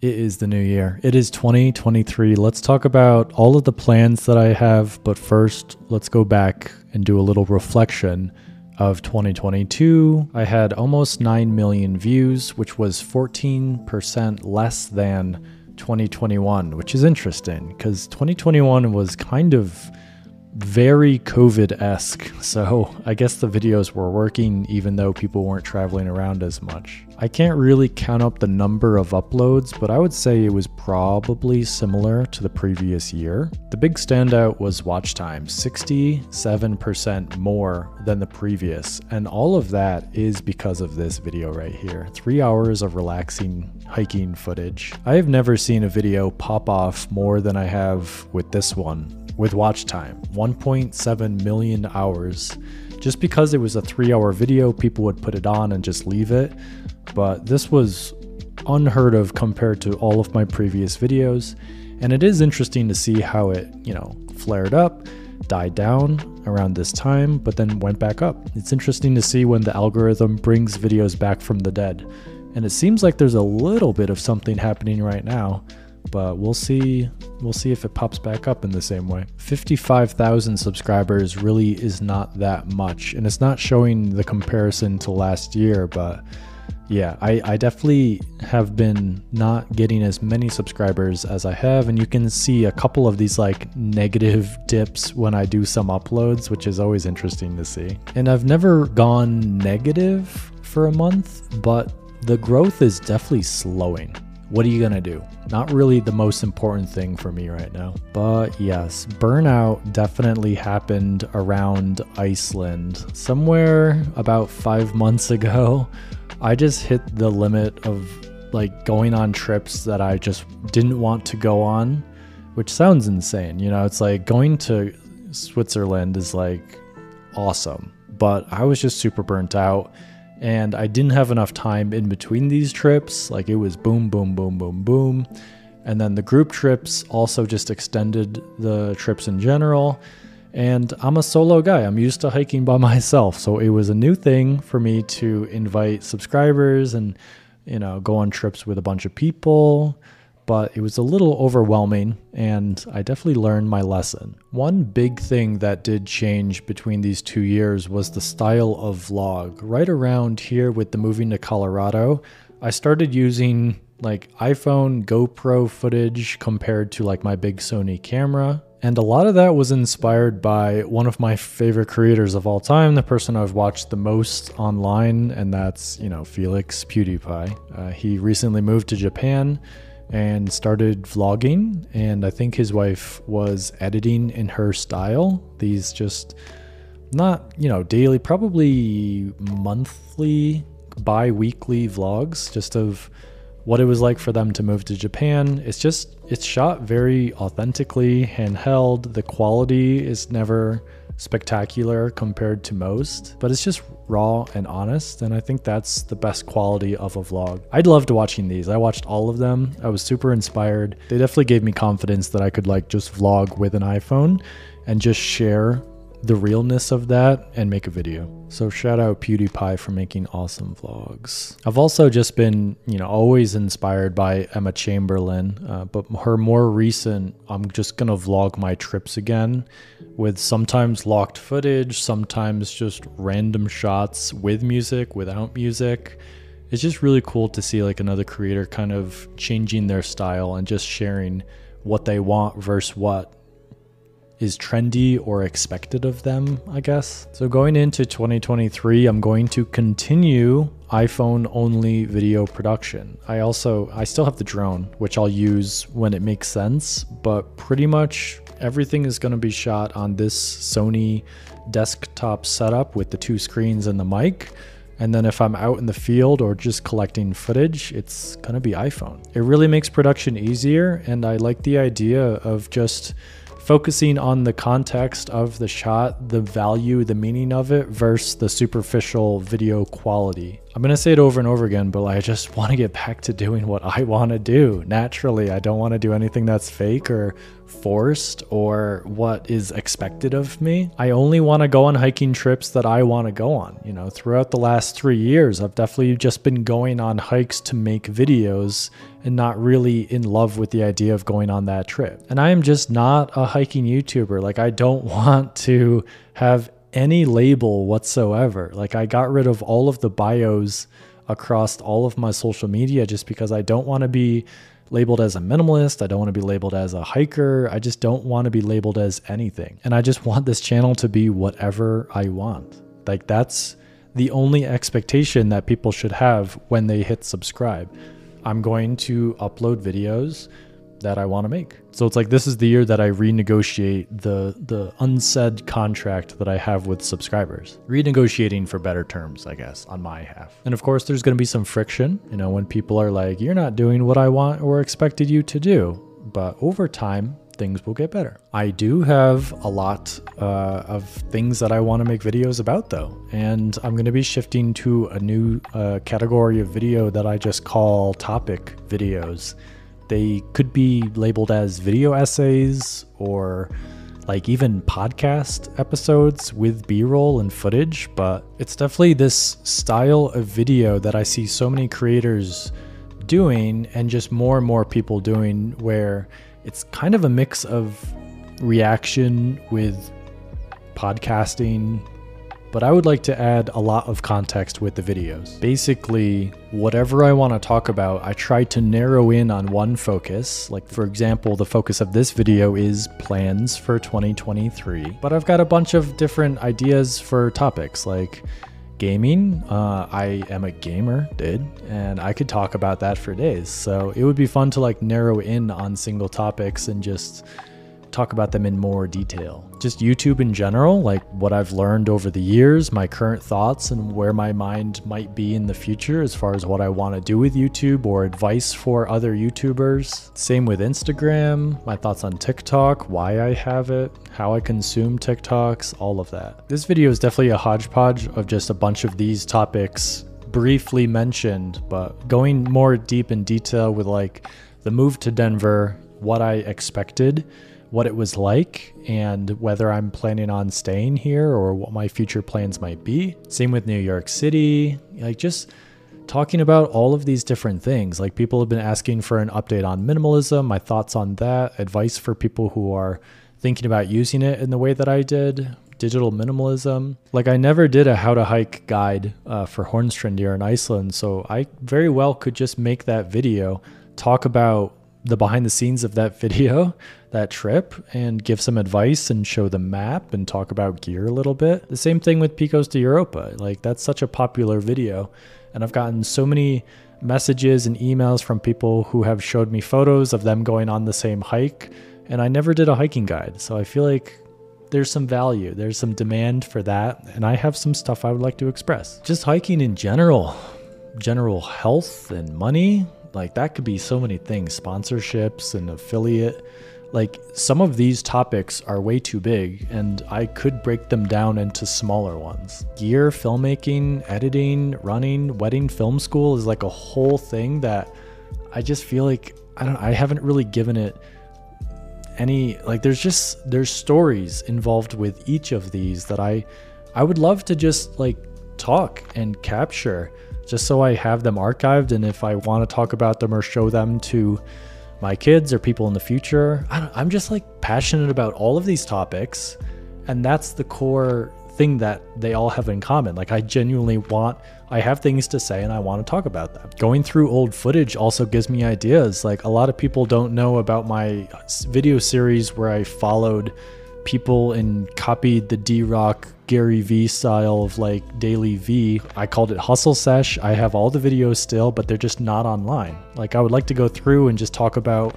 It is the new year. It is 2023. Let's talk about all of the plans that I have, but first, let's go back and do a little reflection of 2022. I had almost 9 million views, which was 14% less than 2021, which is interesting because 2021 was kind of very COVID esque. So I guess the videos were working even though people weren't traveling around as much. I can't really count up the number of uploads, but I would say it was probably similar to the previous year. The big standout was watch time, 67% more than the previous. And all of that is because of this video right here three hours of relaxing hiking footage. I have never seen a video pop off more than I have with this one with watch time 1.7 million hours. Just because it was a three hour video, people would put it on and just leave it. But this was unheard of compared to all of my previous videos. And it is interesting to see how it, you know, flared up, died down around this time, but then went back up. It's interesting to see when the algorithm brings videos back from the dead. And it seems like there's a little bit of something happening right now but we'll see we'll see if it pops back up in the same way. 55000 subscribers really is not that much and it's not showing the comparison to last year but yeah I, I definitely have been not getting as many subscribers as i have and you can see a couple of these like negative dips when i do some uploads which is always interesting to see. And i've never gone negative for a month but the growth is definitely slowing what are you going to do? Not really the most important thing for me right now. But yes, burnout definitely happened around Iceland. Somewhere about five months ago, I just hit the limit of like going on trips that I just didn't want to go on, which sounds insane. You know, it's like going to Switzerland is like awesome, but I was just super burnt out and I didn't have enough time in between these trips. Like it was boom, boom, boom, boom, boom. And then the group trips also just extended the trips in general. And I'm a solo guy. I'm used to hiking by myself. So it was a new thing for me to invite subscribers and, you know, go on trips with a bunch of people but it was a little overwhelming and I definitely learned my lesson. One big thing that did change between these two years was the style of vlog. Right around here with the moving to Colorado, I started using like iPhone GoPro footage compared to like my big Sony camera. And a lot of that was inspired by one of my favorite creators of all time, the person I've watched the most online, and that's, you know, Felix PewDiePie. Uh, he recently moved to Japan and started vlogging. And I think his wife was editing in her style. These just not, you know, daily, probably monthly, bi weekly vlogs just of what it was like for them to move to Japan. It's just, it's shot very authentically, handheld. The quality is never spectacular compared to most, but it's just raw and honest. And I think that's the best quality of a vlog. I loved watching these. I watched all of them. I was super inspired. They definitely gave me confidence that I could like just vlog with an iPhone and just share the realness of that and make a video. So shout out PewDiePie for making awesome vlogs. I've also just been, you know, always inspired by Emma Chamberlain, uh, but her more recent, I'm just gonna vlog my trips again with sometimes locked footage, sometimes just random shots with music, without music. It's just really cool to see like another creator kind of changing their style and just sharing what they want versus what is trendy or expected of them, I guess. So going into 2023, I'm going to continue iPhone only video production. I also I still have the drone, which I'll use when it makes sense, but pretty much everything is going to be shot on this Sony desktop setup with the two screens and the mic. And then if I'm out in the field or just collecting footage, it's going to be iPhone. It really makes production easier and I like the idea of just focusing on the context of the shot, the value, the meaning of it versus the superficial video quality. I'm going to say it over and over again, but I just want to get back to doing what I want to do naturally. I don't want to do anything that's fake or forced or what is expected of me. I only want to go on hiking trips that I want to go on. You know, throughout the last three years, I've definitely just been going on hikes to make videos and not really in love with the idea of going on that trip. And I am just not a hiking YouTuber. Like, I don't want to have any label whatsoever. Like I got rid of all of the bios across all of my social media just because I don't want to be labeled as a minimalist. I don't want to be labeled as a hiker. I just don't want to be labeled as anything. And I just want this channel to be whatever I want. Like that's the only expectation that people should have when they hit subscribe. I'm going to upload videos that I want to make. So it's like this is the year that I renegotiate the the unsaid contract that I have with subscribers. Renegotiating for better terms, I guess, on my half. And of course there's going to be some friction, you know, when people are like you're not doing what I want or expected you to do. But over time, things will get better. I do have a lot uh, of things that I want to make videos about though, and I'm going to be shifting to a new uh, category of video that I just call topic videos. They could be labeled as video essays or like even podcast episodes with B roll and footage, but it's definitely this style of video that I see so many creators doing and just more and more people doing where it's kind of a mix of reaction with podcasting but I would like to add a lot of context with the videos. Basically, whatever I want to talk about, I try to narrow in on one focus. Like for example, the focus of this video is plans for 2023, but I've got a bunch of different ideas for topics like gaming. Uh, I am a gamer, did, and I could talk about that for days. So it would be fun to like narrow in on single topics and just talk about them in more detail. Just YouTube in general, like what I've learned over the years, my current thoughts, and where my mind might be in the future as far as what I want to do with YouTube or advice for other YouTubers. Same with Instagram, my thoughts on TikTok, why I have it, how I consume TikToks, all of that. This video is definitely a hodgepodge of just a bunch of these topics briefly mentioned, but going more deep in detail with like the move to Denver, what I expected, what it was like and whether I'm planning on staying here or what my future plans might be. Same with New York City, like just talking about all of these different things. Like people have been asking for an update on minimalism, my thoughts on that, advice for people who are thinking about using it in the way that I did. Digital minimalism. Like, I never did a how to hike guide uh, for Hornstrandir in Iceland, so I very well could just make that video, talk about the behind the scenes of that video, that trip, and give some advice and show the map and talk about gear a little bit. The same thing with Picos de Europa. Like that's such a popular video, and I've gotten so many messages and emails from people who have showed me photos of them going on the same hike, and I never did a hiking guide. So I feel like there's some value, there's some demand for that, and I have some stuff I would like to express. Just hiking in general, general health and money, like that could be so many things sponsorships and affiliate. Like some of these topics are way too big, and I could break them down into smaller ones. Gear, filmmaking, editing, running, wedding film school is like a whole thing that I just feel like I don't I haven't really given it any like there's just there's stories involved with each of these that I I would love to just like talk and capture just so I have them archived. And if I want to talk about them or show them to my kids or people in the future, I'm just like passionate about all of these topics. And that's the core thing that they all have in common. Like, I genuinely want, I have things to say and I want to talk about them. Going through old footage also gives me ideas. Like, a lot of people don't know about my video series where I followed people and copied the DRock Gary Vee style of like DailyVee. I called it Hustle Sesh. I have all the videos still, but they're just not online. Like I would like to go through and just talk about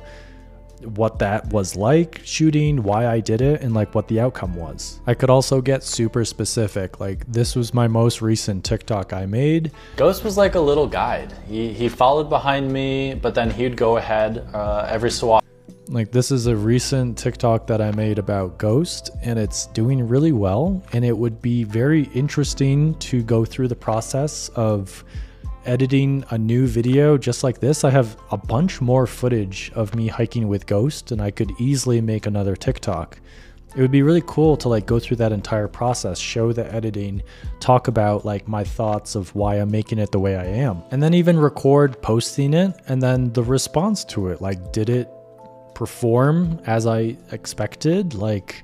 what that was like shooting, why I did it, and like what the outcome was. I could also get super specific. Like this was my most recent TikTok I made. Ghost was like a little guide. He, he followed behind me, but then he'd go ahead uh, every so often Like, this is a recent TikTok that I made about Ghost, and it's doing really well. And it would be very interesting to go through the process of editing a new video just like this. I have a bunch more footage of me hiking with Ghost, and I could easily make another TikTok it would be really cool to like go through that entire process show the editing talk about like my thoughts of why i'm making it the way i am and then even record posting it and then the response to it like did it perform as i expected like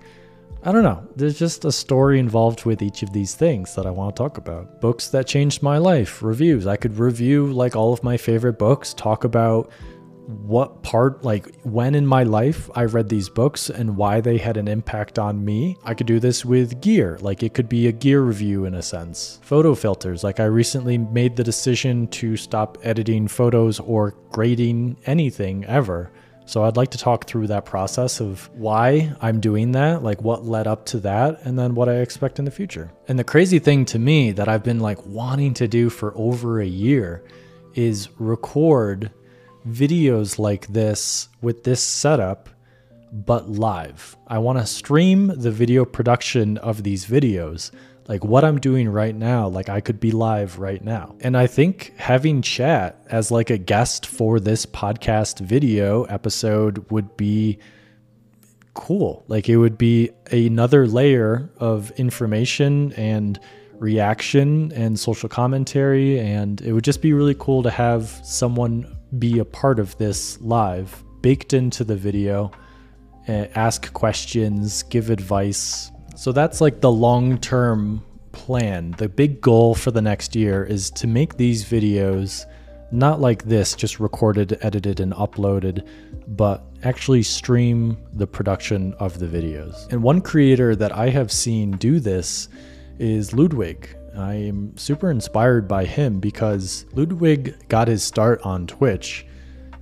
I don't know. There's just a story involved with each of these things that I want to talk about. Books that changed my life, reviews. I could review like all of my favorite books, talk about what part, like when in my life I read these books and why they had an impact on me. I could do this with gear, like it could be a gear review in a sense. Photo filters, like I recently made the decision to stop editing photos or grading anything ever. So I'd like to talk through that process of why I'm doing that, like what led up to that, and then what I expect in the future. And the crazy thing to me that I've been like wanting to do for over a year is record videos like this with this setup, but live. I want to stream the video production of these videos. Like what I'm doing right now, like I could be live right now. And I think having chat as like a guest for this podcast video episode would be cool. Like it would be another layer of information and reaction and social commentary. And it would just be really cool to have someone be a part of this live, baked into the video, uh, ask questions, give advice. So that's like the long term plan. The big goal for the next year is to make these videos not like this, just recorded, edited, and uploaded, but actually stream the production of the videos. And one creator that I have seen do this is Ludwig. I am super inspired by him because Ludwig got his start on Twitch,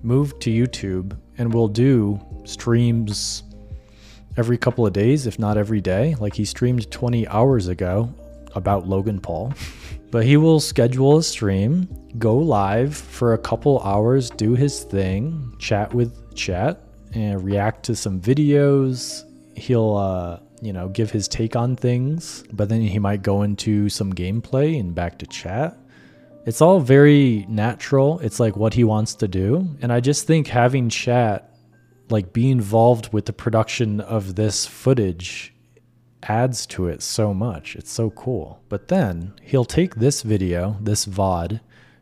moved to YouTube, and will do streams every couple of days, if not every day. Like he streamed 20 hours ago about Logan Paul. but he will schedule a stream, go live for a couple hours, do his thing, chat with chat, and react to some videos. He'll uh, you know, give his take on things, but then he might go into some gameplay and back to chat. It's all very natural. It's like what he wants to do. And I just think having chat, like be involved with the production of this footage, adds to it so much. It's so cool. But then he'll take this video, this VOD,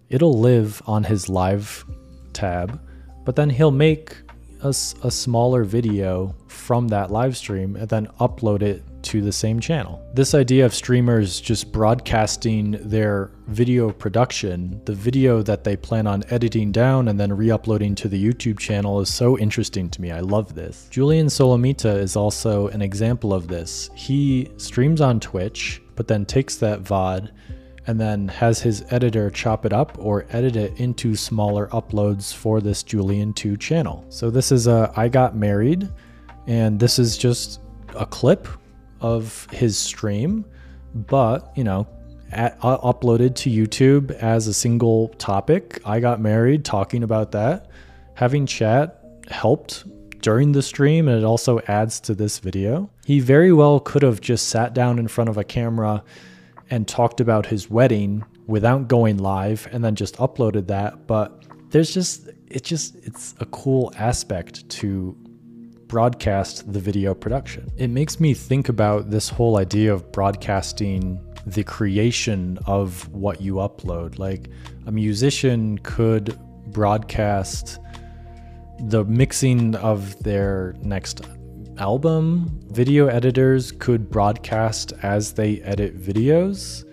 it'll live on his live tab, but then he'll make a, a smaller video from that live stream and then upload it to the same channel. This idea of streamers just broadcasting their video production, the video that they plan on editing down and then re-uploading to the YouTube channel is so interesting to me. I love this. Julien Solomita is also an example of this. He streams on Twitch, but then takes that VOD and then has his editor chop it up or edit it into smaller uploads for this Julian 2 channel. So this is a I got married and this is just a clip of his stream, but you know, at, uh, uploaded to YouTube as a single topic. I got married talking about that. Having chat helped during the stream and it also adds to this video. He very well could have just sat down in front of a camera and talked about his wedding without going live and then just uploaded that. But there's just, it's just, it's a cool aspect to broadcast the video production. It makes me think about this whole idea of broadcasting the creation of what you upload. Like a musician could broadcast the mixing of their next album, video editors could broadcast as they edit videos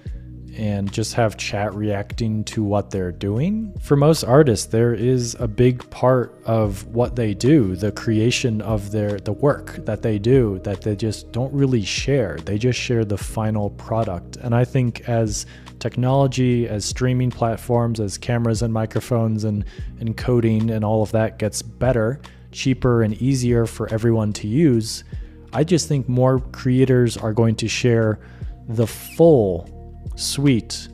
and just have chat reacting to what they're doing. For most artists, there is a big part of what they do, the creation of their the work that they do that they just don't really share. They just share the final product. And I think as technology, as streaming platforms, as cameras and microphones and encoding and all of that gets better, cheaper and easier for everyone to use, I just think more creators are going to share the full suite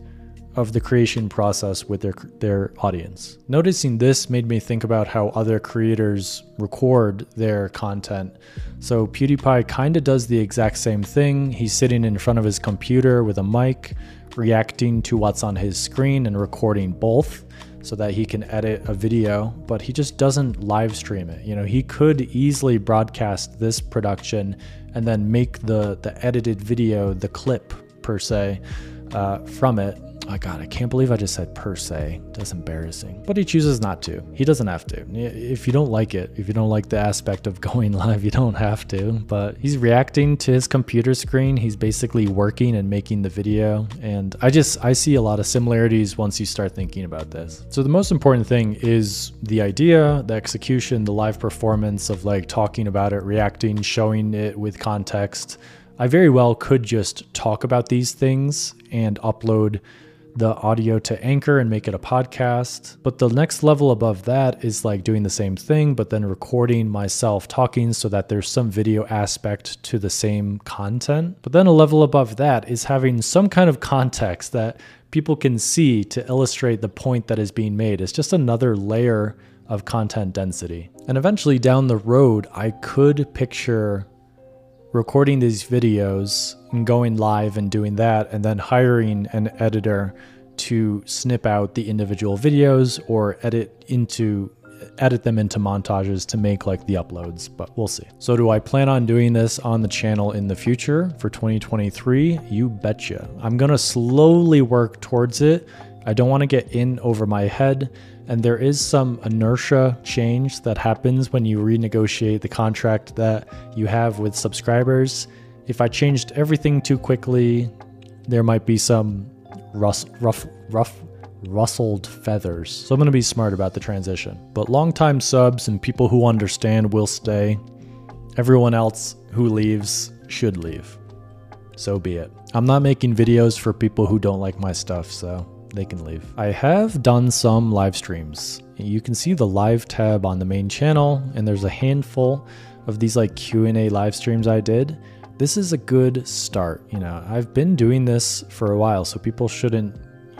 of the creation process with their their audience. Noticing this made me think about how other creators record their content. So PewDiePie kind of does the exact same thing. He's sitting in front of his computer with a mic, reacting to what's on his screen and recording both so that he can edit a video, but he just doesn't live stream it. You know, he could easily broadcast this production and then make the the edited video the clip per se uh, from it Oh God, I can't believe I just said per se. That's embarrassing. But he chooses not to. He doesn't have to. If you don't like it, if you don't like the aspect of going live, you don't have to. But he's reacting to his computer screen. He's basically working and making the video. And I just, I see a lot of similarities once you start thinking about this. So the most important thing is the idea, the execution, the live performance of like talking about it, reacting, showing it with context. I very well could just talk about these things and upload the audio to Anchor and make it a podcast. But the next level above that is like doing the same thing, but then recording myself talking so that there's some video aspect to the same content. But then a level above that is having some kind of context that people can see to illustrate the point that is being made. It's just another layer of content density. And eventually down the road, I could picture recording these videos and going live and doing that, and then hiring an editor to snip out the individual videos or edit into edit them into montages to make like the uploads, but we'll see. So do I plan on doing this on the channel in the future for 2023? You betcha. I'm to slowly work towards it. I don't want to get in over my head. And there is some inertia change that happens when you renegotiate the contract that you have with subscribers. If I changed everything too quickly, there might be some rust, rough, rough, rustled feathers. So I'm going to be smart about the transition. But longtime subs and people who understand will stay. Everyone else who leaves should leave. So be it. I'm not making videos for people who don't like my stuff, so they can leave. I have done some live streams. You can see the live tab on the main channel and there's a handful of these like Q&A live streams I did. This is a good start, you know. I've been doing this for a while, so people shouldn't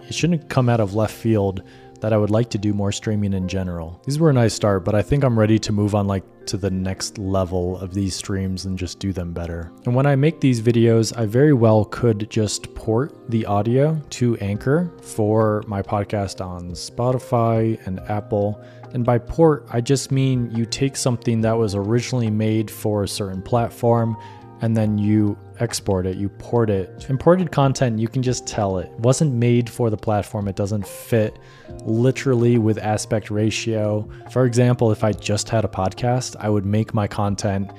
it shouldn't come out of left field that I would like to do more streaming in general. These were a nice start, but I think I'm ready to move on like to the next level of these streams and just do them better. And when I make these videos, I very well could just port the audio to Anchor for my podcast on Spotify and Apple. And by port, I just mean you take something that was originally made for a certain platform and then you export it, you port it. Imported content, you can just tell it wasn't made for the platform, it doesn't fit literally with aspect ratio. For example, if I just had a podcast, I would make my content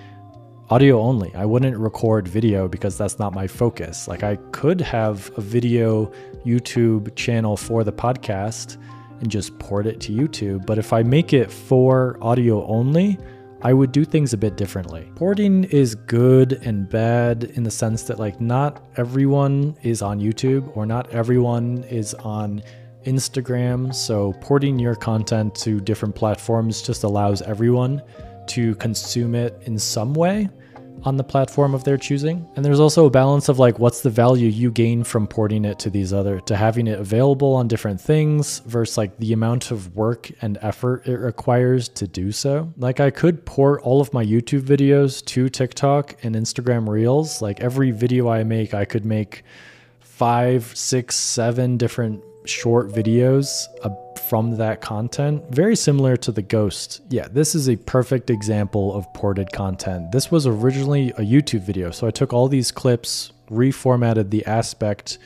audio only. I wouldn't record video because that's not my focus. Like I could have a video YouTube channel for the podcast and just port it to YouTube, but if I make it for audio only, I would do things a bit differently. Porting is good and bad in the sense that like not everyone is on YouTube or not everyone is on Instagram. So porting your content to different platforms just allows everyone to consume it in some way on the platform of their choosing. And there's also a balance of like what's the value you gain from porting it to these other to having it available on different things versus like the amount of work and effort it requires to do so. Like I could port all of my YouTube videos to TikTok and Instagram Reels. Like every video I make, I could make five, six, seven different short videos from that content, very similar to the Ghost. Yeah, this is a perfect example of ported content. This was originally a YouTube video, so I took all these clips, reformatted the aspect,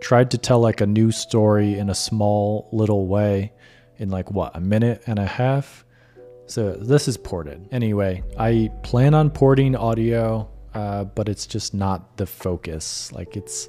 tried to tell like a new story in a small little way in like what, a minute and a half? So this is ported. Anyway, I plan on porting audio, uh, but it's just not the focus. Like it's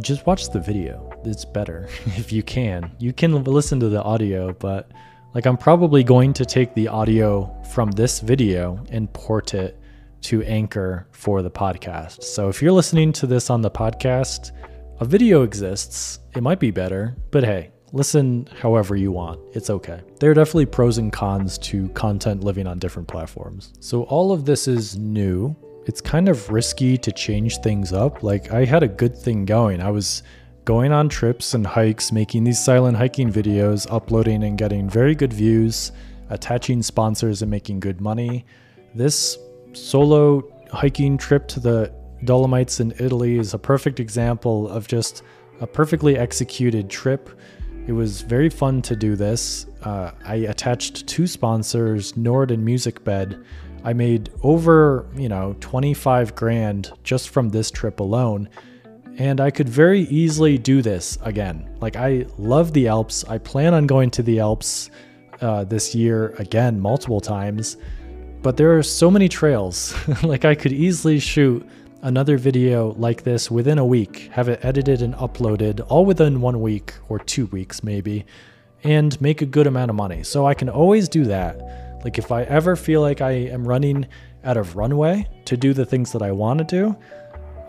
just watch the video. It's better if you can. You can listen to the audio, but like I'm probably going to take the audio from this video and port it to Anchor for the podcast. So if you're listening to this on the podcast, a video exists. It might be better, but hey, listen however you want. It's okay. There are definitely pros and cons to content living on different platforms. So all of this is new it's kind of risky to change things up. Like I had a good thing going. I was going on trips and hikes, making these silent hiking videos, uploading and getting very good views, attaching sponsors and making good money. This solo hiking trip to the Dolomites in Italy is a perfect example of just a perfectly executed trip. It was very fun to do this. Uh, I attached two sponsors, Nord and MusicBed. I made over, you know, 25 grand just from this trip alone. And I could very easily do this again. Like, I love the Alps. I plan on going to the Alps uh, this year again multiple times. But there are so many trails. like, I could easily shoot another video like this within a week, have it edited and uploaded all within one week or two weeks maybe, and make a good amount of money. So I can always do that. Like if I ever feel like I am running out of runway to do the things that I want to do,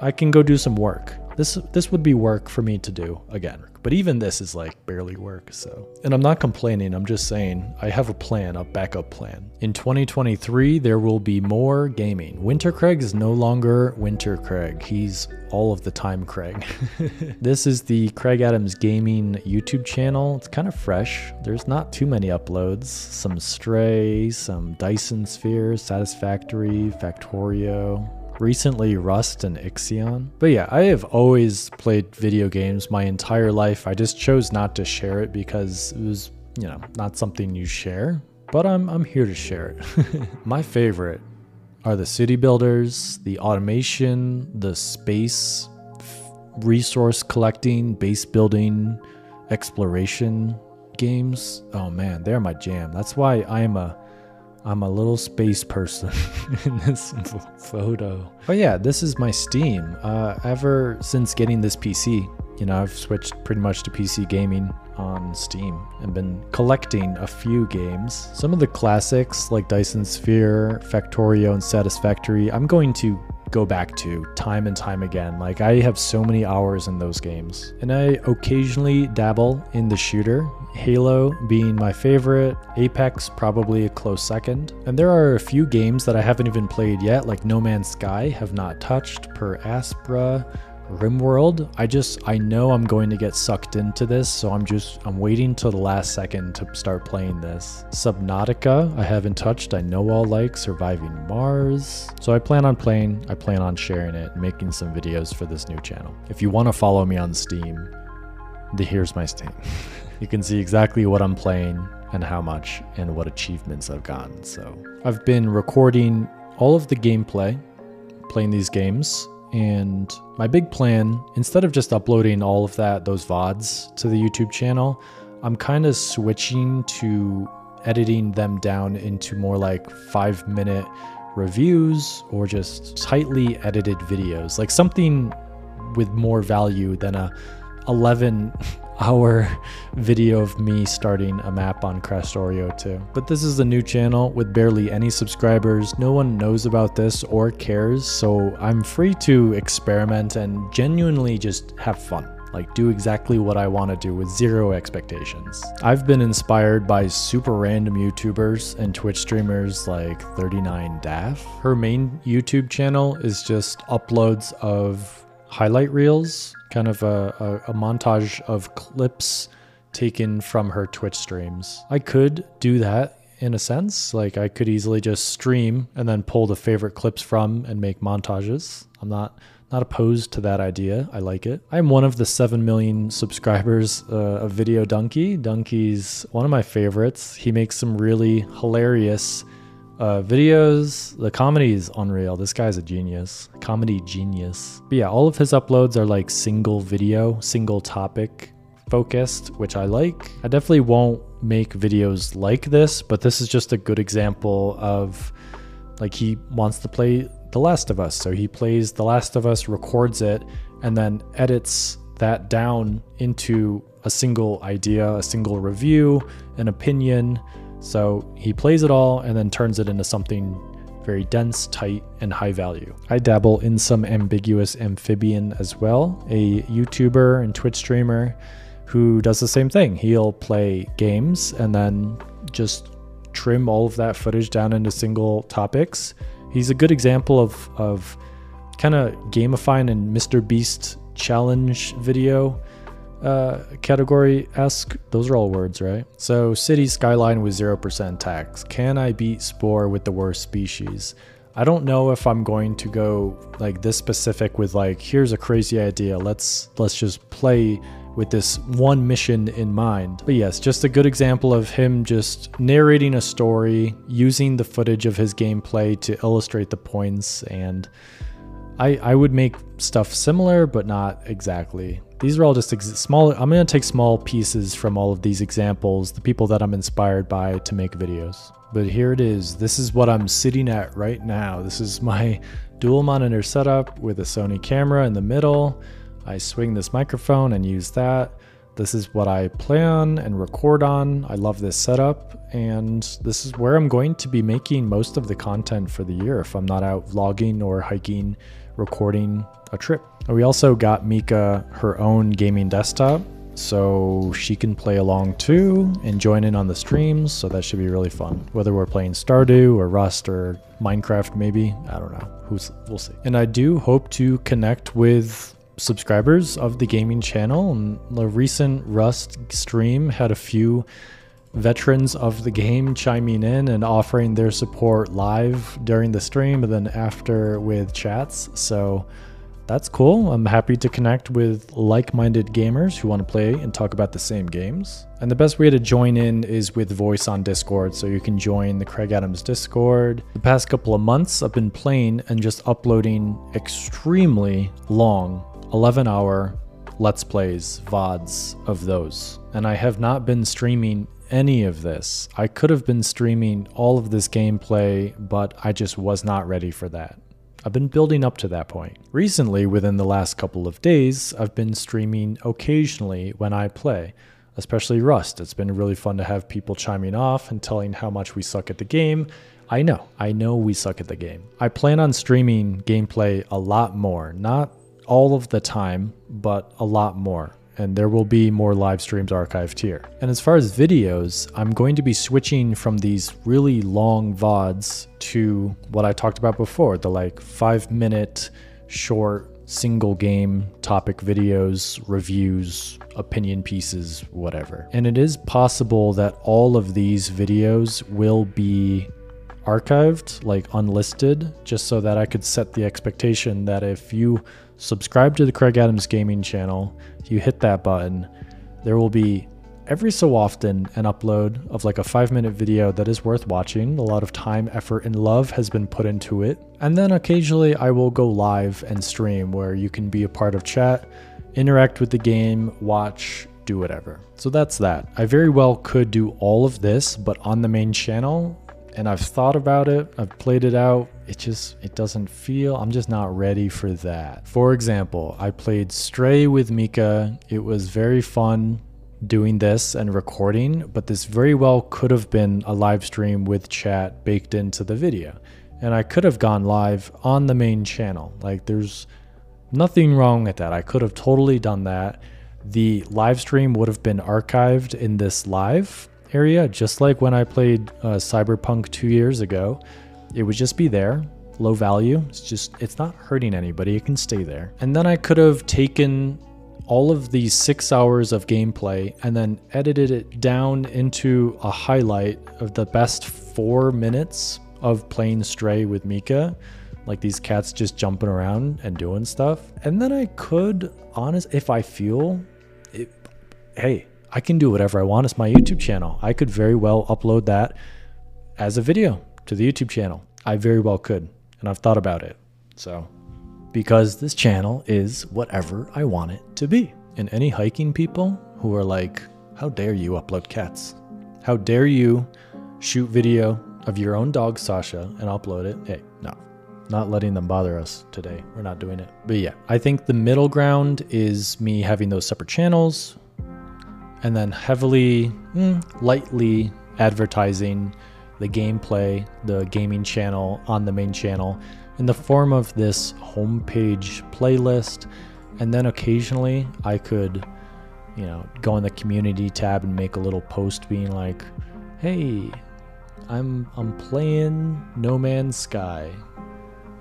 I can go do some work. This this would be work for me to do again. But even this is like barely work, so. And I'm not complaining, I'm just saying I have a plan, a backup plan. In 2023, there will be more gaming. Winter Kraig is no longer Winter Kraig. He's all of the time Kraig. this is the Kraig Adams Gaming YouTube channel. It's kind of fresh. There's not too many uploads. Some Stray, some Dyson Sphere, Satisfactory, Factorio, recently Rust and Ixion. But yeah, I have always played video games my entire life. I just chose not to share it because it was, you know, not something you share, but I'm I'm here to share it. my favorite are the city builders, the automation, the space resource collecting, base building, exploration games. Oh man, they're my jam. That's why I am a I'm a little space person in this photo. Oh yeah, this is my Steam. Uh, ever since getting this PC, you know, I've switched pretty much to PC gaming on Steam and been collecting a few games. Some of the classics like Dyson Sphere, Factorio, and Satisfactory, I'm going to go back to time and time again. Like I have so many hours in those games. And I occasionally dabble in the shooter, Halo being my favorite, Apex probably a close second. And there are a few games that I haven't even played yet, like No Man's Sky, have not touched, Per Aspera, RimWorld, I just I know I'm going to get sucked into this, so I'm just I'm waiting till the last second to start playing this. Subnautica, I haven't touched. I know I'll like Surviving Mars. So I plan on playing, I plan on sharing it, making some videos for this new channel. If you want to follow me on Steam, the here's my Steam. you can see exactly what I'm playing and how much and what achievements I've gotten. So I've been recording all of the gameplay, playing these games and my big plan, instead of just uploading all of that, those VODs to the YouTube channel, I'm kind of switching to editing them down into more like five minute reviews or just tightly edited videos, like something with more value than a 11 hour video of me starting a map on Crashed Oreo 2. But this is a new channel with barely any subscribers. No one knows about this or cares, so I'm free to experiment and genuinely just have fun like do exactly what I want to do with zero expectations. I've been inspired by super random YouTubers and Twitch streamers like 39daph. Her main YouTube channel is just uploads of highlight reels kind of a, a, a montage of clips taken from her Twitch streams. I could do that in a sense. Like I could easily just stream and then pull the favorite clips from and make montages. I'm not not opposed to that idea. I like it. I'm one of the 7 million subscribers uh, of Video Dunkey. Dunkey's one of my favorites. He makes some really hilarious uh, videos, the comedy is unreal. This guy's a genius, comedy genius. But yeah, all of his uploads are like single video, single topic focused, which I like. I definitely won't make videos like this, but this is just a good example of like he wants to play The Last of Us. So he plays The Last of Us, records it, and then edits that down into a single idea, a single review, an opinion, so he plays it all and then turns it into something very dense, tight, and high value. I dabble in some ambiguous amphibian as well, a YouTuber and Twitch streamer who does the same thing. He'll play games and then just trim all of that footage down into single topics. He's a good example of, of kind of gamifying and Mr. Beast challenge video uh, category esque. Those are all words, right? So, city skyline with 0% tax. Can I beat Spore with the worst species? I don't know if I'm going to go like this specific with like here's a crazy idea. Let's let's just play with this one mission in mind. But yes, just a good example of him just narrating a story, using the footage of his gameplay to illustrate the points and I I would make stuff similar but not exactly. These are all just ex- small I'm going to take small pieces from all of these examples, the people that I'm inspired by to make videos. But here it is. This is what I'm sitting at right now. This is my dual monitor setup with a Sony camera in the middle. I swing this microphone and use that. This is what I play on and record on. I love this setup, and this is where I'm going to be making most of the content for the year if I'm not out vlogging or hiking, recording a trip. We also got Mika her own gaming desktop so she can play along too and join in on the streams. So that should be really fun. Whether we're playing Stardew or Rust or Minecraft, maybe I don't know. Who's we'll see. And I do hope to connect with subscribers of the gaming channel. And the recent Rust stream had a few veterans of the game chiming in and offering their support live during the stream and then after with chats. So that's cool. I'm happy to connect with like minded gamers who want to play and talk about the same games. And the best way to join in is with voice on Discord, so you can join the Kraig Adams Discord. The past couple of months, I've been playing and just uploading extremely long 11 hour Let's Plays, VODs of those. And I have not been streaming any of this. I could have been streaming all of this gameplay, but I just was not ready for that. I've been building up to that point. Recently, within the last couple of days, I've been streaming occasionally when I play, especially Rust. It's been really fun to have people chiming off and telling how much we suck at the game. I know, I know we suck at the game. I plan on streaming gameplay a lot more, not all of the time, but a lot more and there will be more live streams archived here. And as far as videos, I'm going to be switching from these really long VODs to what I talked about before, the like five minute short single game topic videos, reviews, opinion pieces, whatever. And it is possible that all of these videos will be archived, like unlisted, just so that I could set the expectation that if you subscribe to the Kraig Adams Gaming channel, you hit that button, there will be every so often an upload of like a five minute video that is worth watching. A lot of time, effort, and love has been put into it. And then occasionally I will go live and stream where you can be a part of chat, interact with the game, watch, do whatever. So that's that. I very well could do all of this, but on the main channel, and I've thought about it, I've played it out. It just it doesn't feel I'm just not ready for that. For example, I played Stray with Mika. It was very fun doing this and recording, but this very well could have been a live stream with chat baked into the video. And I could have gone live on the main channel. Like there's nothing wrong with that. I could have totally done that. The live stream would have been archived in this live area, just like when I played uh, Cyberpunk two years ago. It would just be there, low value. It's just, it's not hurting anybody. It can stay there. And then I could have taken all of these six hours of gameplay and then edited it down into a highlight of the best four minutes of playing Stray with Mika. Like these cats just jumping around and doing stuff. And then I could, honest, if I feel, it, hey, I can do whatever I want. It's my YouTube channel. I could very well upload that as a video to the YouTube channel. I very well could, and I've thought about it. So, because this channel is whatever I want it to be. And any hiking people who are like, how dare you upload cats? How dare you shoot video of your own dog Sasha and upload it? Hey, no, not letting them bother us today. We're not doing it. But yeah, I think the middle ground is me having those separate channels, and then heavily, mm, lightly advertising the gameplay, the gaming channel on the main channel in the form of this homepage playlist. And then occasionally I could, you know, go in the community tab and make a little post being like, hey, I'm I'm playing No Man's Sky.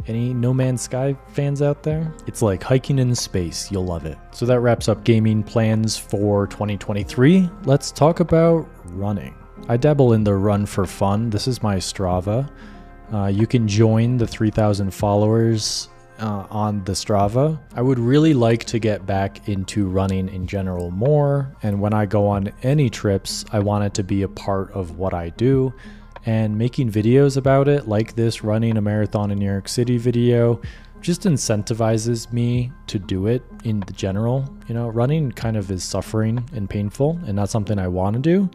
Any No Man's Sky fans out there? It's like hiking in space. You'll love it. So that wraps up gaming plans for 2023. Let's talk about running. I dabble in the run for fun. This is my Strava. Uh, you can join the 3,000 followers uh, on the Strava. I would really like to get back into running in general more. And when I go on any trips, I want it to be a part of what I do. And making videos about it, like this running a marathon in New York City video, just incentivizes me to do it in the general. You know, running kind of is suffering and painful and not something I want to do,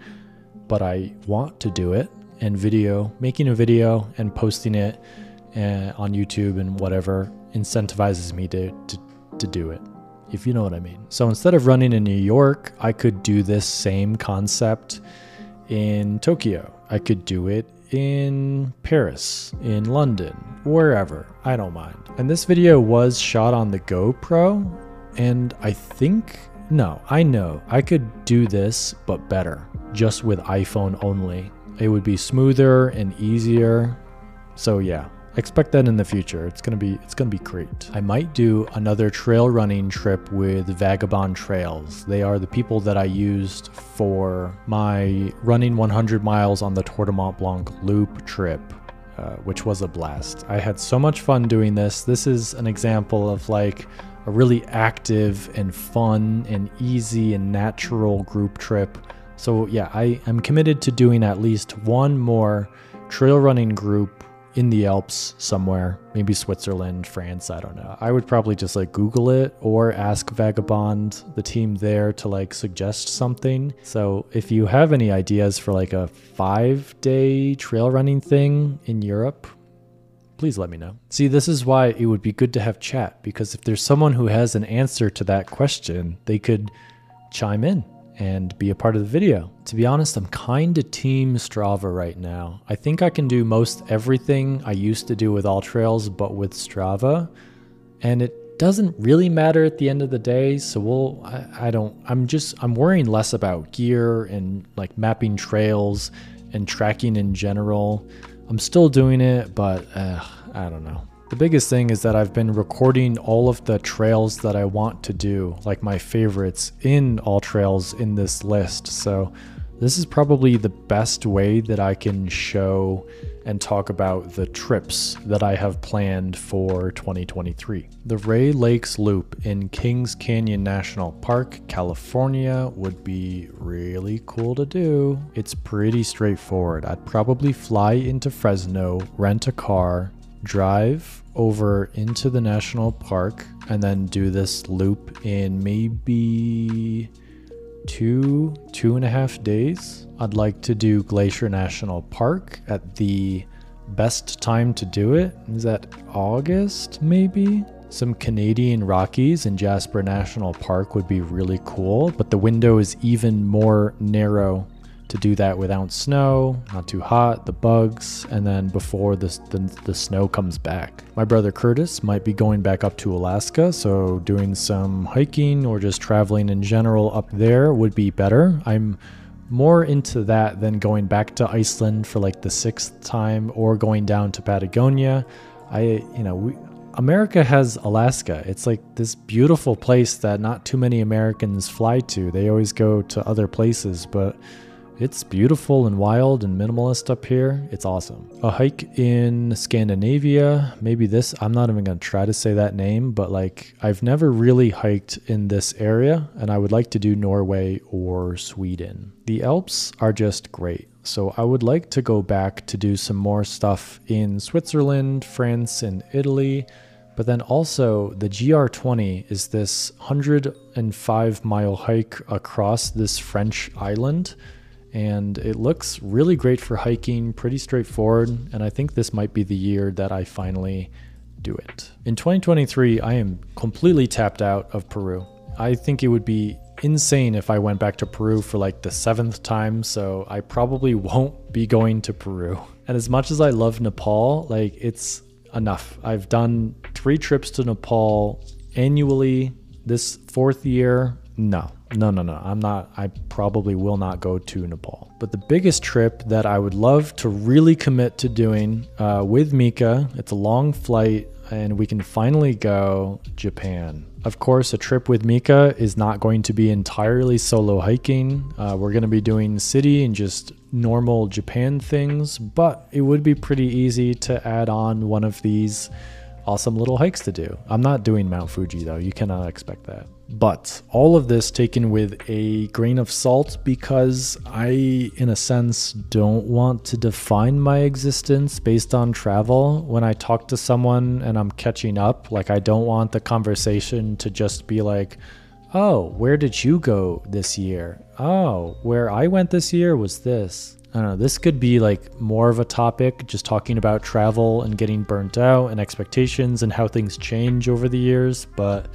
but I want to do it. And video, making a video and posting it uh, on YouTube and whatever incentivizes me to, to, to do it, if you know what I mean. So instead of running in New York, I could do this same concept in Tokyo. I could do it in Paris, in London, wherever. I don't mind. And this video was shot on the GoPro, and I think, no, I know I could do this, but better, just with iPhone only. It would be smoother and easier. So, yeah, expect that in the future. It's gonna be it's gonna be great. I might do another trail running trip with Vagabond Trails. They are the people that I used for my running 100 miles on the Tour du Mont Blanc loop trip. Uh, which was a blast. I had so much fun doing this. This is an example of like a really active and fun and easy and natural group trip. So, yeah, I am committed to doing at least one more trail running group in the Alps somewhere, maybe Switzerland, France, I don't know. I would probably just like Google it or ask Vagabond, the team there, to like suggest something. So if you have any ideas for like a five day trail running thing in Europe, please let me know. See, this is why it would be good to have chat because if there's someone who has an answer to that question, they could chime in and be a part of the video. To be honest, I'm kinda team Strava right now. I think I can do most everything I used to do with AllTrails, but with Strava. And it doesn't really matter at the end of the day. So we'll, I, I don't, I'm just, I'm worrying less about gear and like mapping trails and tracking in general. I'm still doing it, but uh, I don't know. The biggest thing is that I've been recording all of the trails that I want to do, like my favorites, in AllTrails in this list. So this is probably the best way that I can show and talk about the trips that I have planned for 2023. The Rae Lakes Loop in Kings Canyon National Park, California would be really cool to do. It's pretty straightforward. I'd probably fly into Fresno, rent a car, drive over into the national park and then do this loop in maybe two, two and a half days. I'd like to do Glacier National Park at the best time to do it. Is that August, maybe? Some Canadian Rockies in Jasper National Park would be really cool, but the window is even more narrow to do that without snow, not too hot, the bugs, and then before the, the, the, snow comes back. My brother Curtis might be going back up to Alaska, so doing some hiking or just traveling in general up there would be better. I'm more into that than going back to Iceland for like the sixth time or going down to Patagonia. I, you know, we, America has Alaska. It's like this beautiful place that not too many Americans fly to. They always go to other places, but it's beautiful and wild and minimalist up here. It's awesome. A hike in Scandinavia. Maybe this, I'm not even to try to say that name, but like I've never really hiked in this area and I would like to do Norway or Sweden. The Alps are just great. So I would like to go back to do some more stuff in Switzerland, France, and Italy. But then also, the GR20 is this 105 mile hike across this French island and it looks really great for hiking, pretty straightforward, and I think this might be the year that I finally do it. In 2023, I am completely tapped out of Peru. I think it would be insane if I went back to Peru for like the seventh time, so I probably won't be going to Peru. And as much as I love Nepal, like it's enough. I've done three trips to Nepal annually this fourth year. No, no, no, no. I'm not, I probably will not go to Nepal. But the biggest trip that I would love to really commit to doing uh, with Mika, it's a long flight. and we can finally go Japan. Of course, a trip with Mika is not going to be entirely solo hiking. Uh, we're going to be doing city and just normal Japan things, but it would be pretty easy to add on one of these awesome little hikes to do. I'm not doing Mount Fuji though, you cannot expect that. But all of this taken with a grain of salt because I, in a sense, don't want to define my existence based on travel. When I talk to someone and I'm catching up, like, I don't want the conversation to just be like, oh, where did you go this year? Oh, where I went this year was this. I don't know, this could be like more of a topic, just talking about travel and getting burnt out and expectations and how things change over the years, but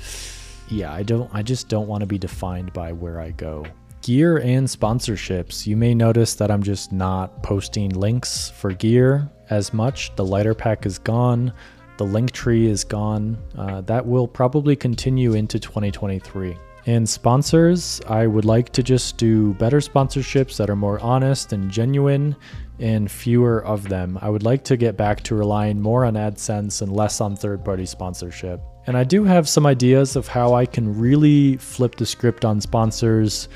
yeah, I don't I just don't want to be defined by where I go. Gear and sponsorships. You may notice that I'm just not posting links for gear as much. The LighterPack is gone. The Linktree is gone. Uh, that will probably continue into 2023. And sponsors, I would like to just do better sponsorships that are more honest and genuine and fewer of them. I would like to get back to relying more on AdSense and less on third party sponsorship. And I do have some ideas of how I can really flip the script on sponsors,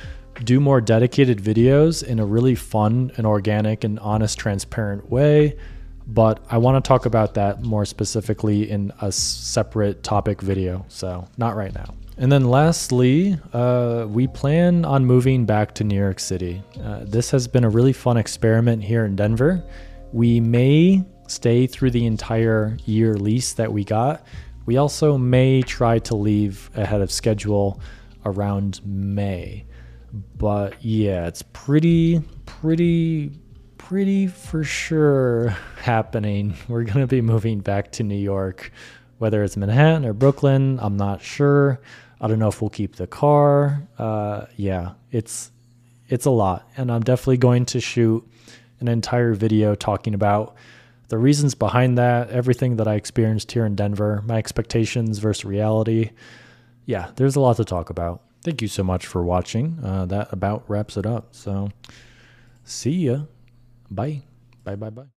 do more dedicated videos in a really fun and organic and honest, transparent way. But I want to talk about that more specifically in a separate topic video. So, not right now. And then lastly, uh, we plan on moving back to New York City. Uh, this has been a really fun experiment here in Denver. We may stay through the entire year lease that we got, we also may try to leave ahead of schedule around May. But yeah, it's pretty, pretty, pretty for sure happening. We're going to be moving back to New York, whether it's Manhattan or Brooklyn. I'm not sure. I don't know if we'll keep the car. Uh, yeah, it's it's a lot, and I'm definitely going to shoot an entire video talking about the reasons behind that, everything that I experienced here in Denver, my expectations versus reality. Yeah, there's a lot to talk about. Thank you so much for watching. Uh, that about wraps it up. So, see ya. Bye. Bye, bye, bye.